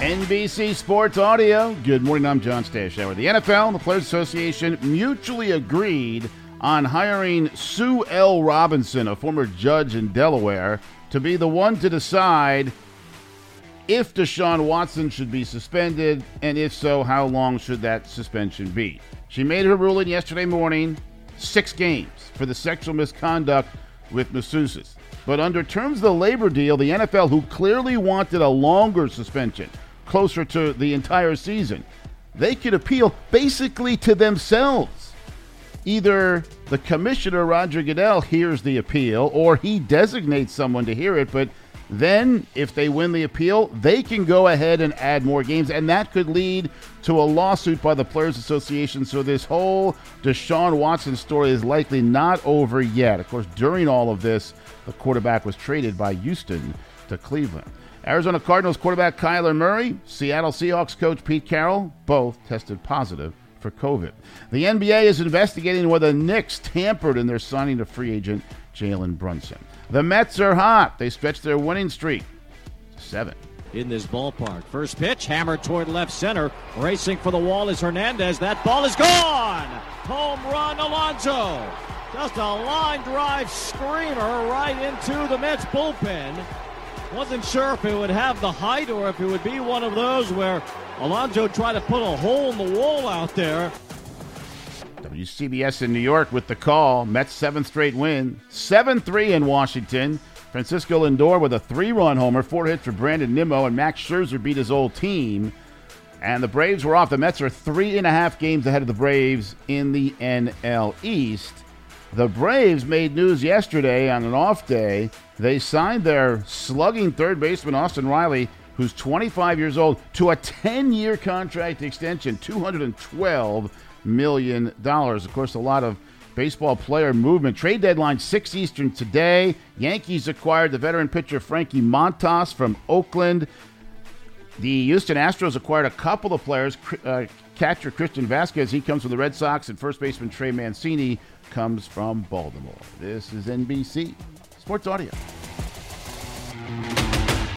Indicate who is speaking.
Speaker 1: NBC Sports Audio. Good morning. I'm John Stashower. The NFL and the Players Association mutually agreed on hiring Sue L. Robinson, a former judge in Delaware, to be the one to decide if Deshaun Watson should be suspended, and if so, how long should that suspension be? She made her ruling yesterday morning six games for the sexual misconduct with masseuses. But under terms of the labor deal, the NFL, who clearly wanted a longer suspension, closer to the entire season. They could appeal basically to themselves. Either the commissioner, Roger Goodell, hears the appeal or he designates someone to hear it, but then if they win the appeal, they can go ahead and add more games, and that could lead to a lawsuit by the Players Association. So this whole Deshaun Watson story is likely not over yet. Of course, during all of this, the quarterback was traded by Houston to Cleveland. Arizona Cardinals quarterback Kyler Murray, Seattle Seahawks coach Pete Carroll, both tested positive for COVID. The NBA is investigating whether the Knicks tampered in their signing of free agent Jalen Brunson. The Mets are hot. They stretched their winning streak to seven.
Speaker 2: In this ballpark. First pitch, hammered toward left center. Racing for the wall is Hernandez. That ball is gone. Home run, Alonso. Just a line drive screamer right into the Mets bullpen. Wasn't sure if it would have the height or if it would be one of those where Alonso tried to put a hole in the wall out there.
Speaker 1: WCBS in New York with the call. Mets seventh straight win. 7 3 in Washington. Francisco Lindor with a three run homer, four hits for Brandon Nimmo, and Max Scherzer beat his old team. And the Braves were off. The Mets are three and a half games ahead of the Braves in the NL East. The Braves made news yesterday on an off day. They signed their slugging third baseman Austin Riley, who's 25 years old, to a 10 year contract extension, $212 million. Of course, a lot of baseball player movement. Trade deadline 6 Eastern today. Yankees acquired the veteran pitcher Frankie Montas from Oakland. The Houston Astros acquired a couple of players. Uh, catcher Christian Vázquez, he comes from the Red Sox, and first baseman Trey Mancini comes from Baltimore. This is NBC Sports Audio.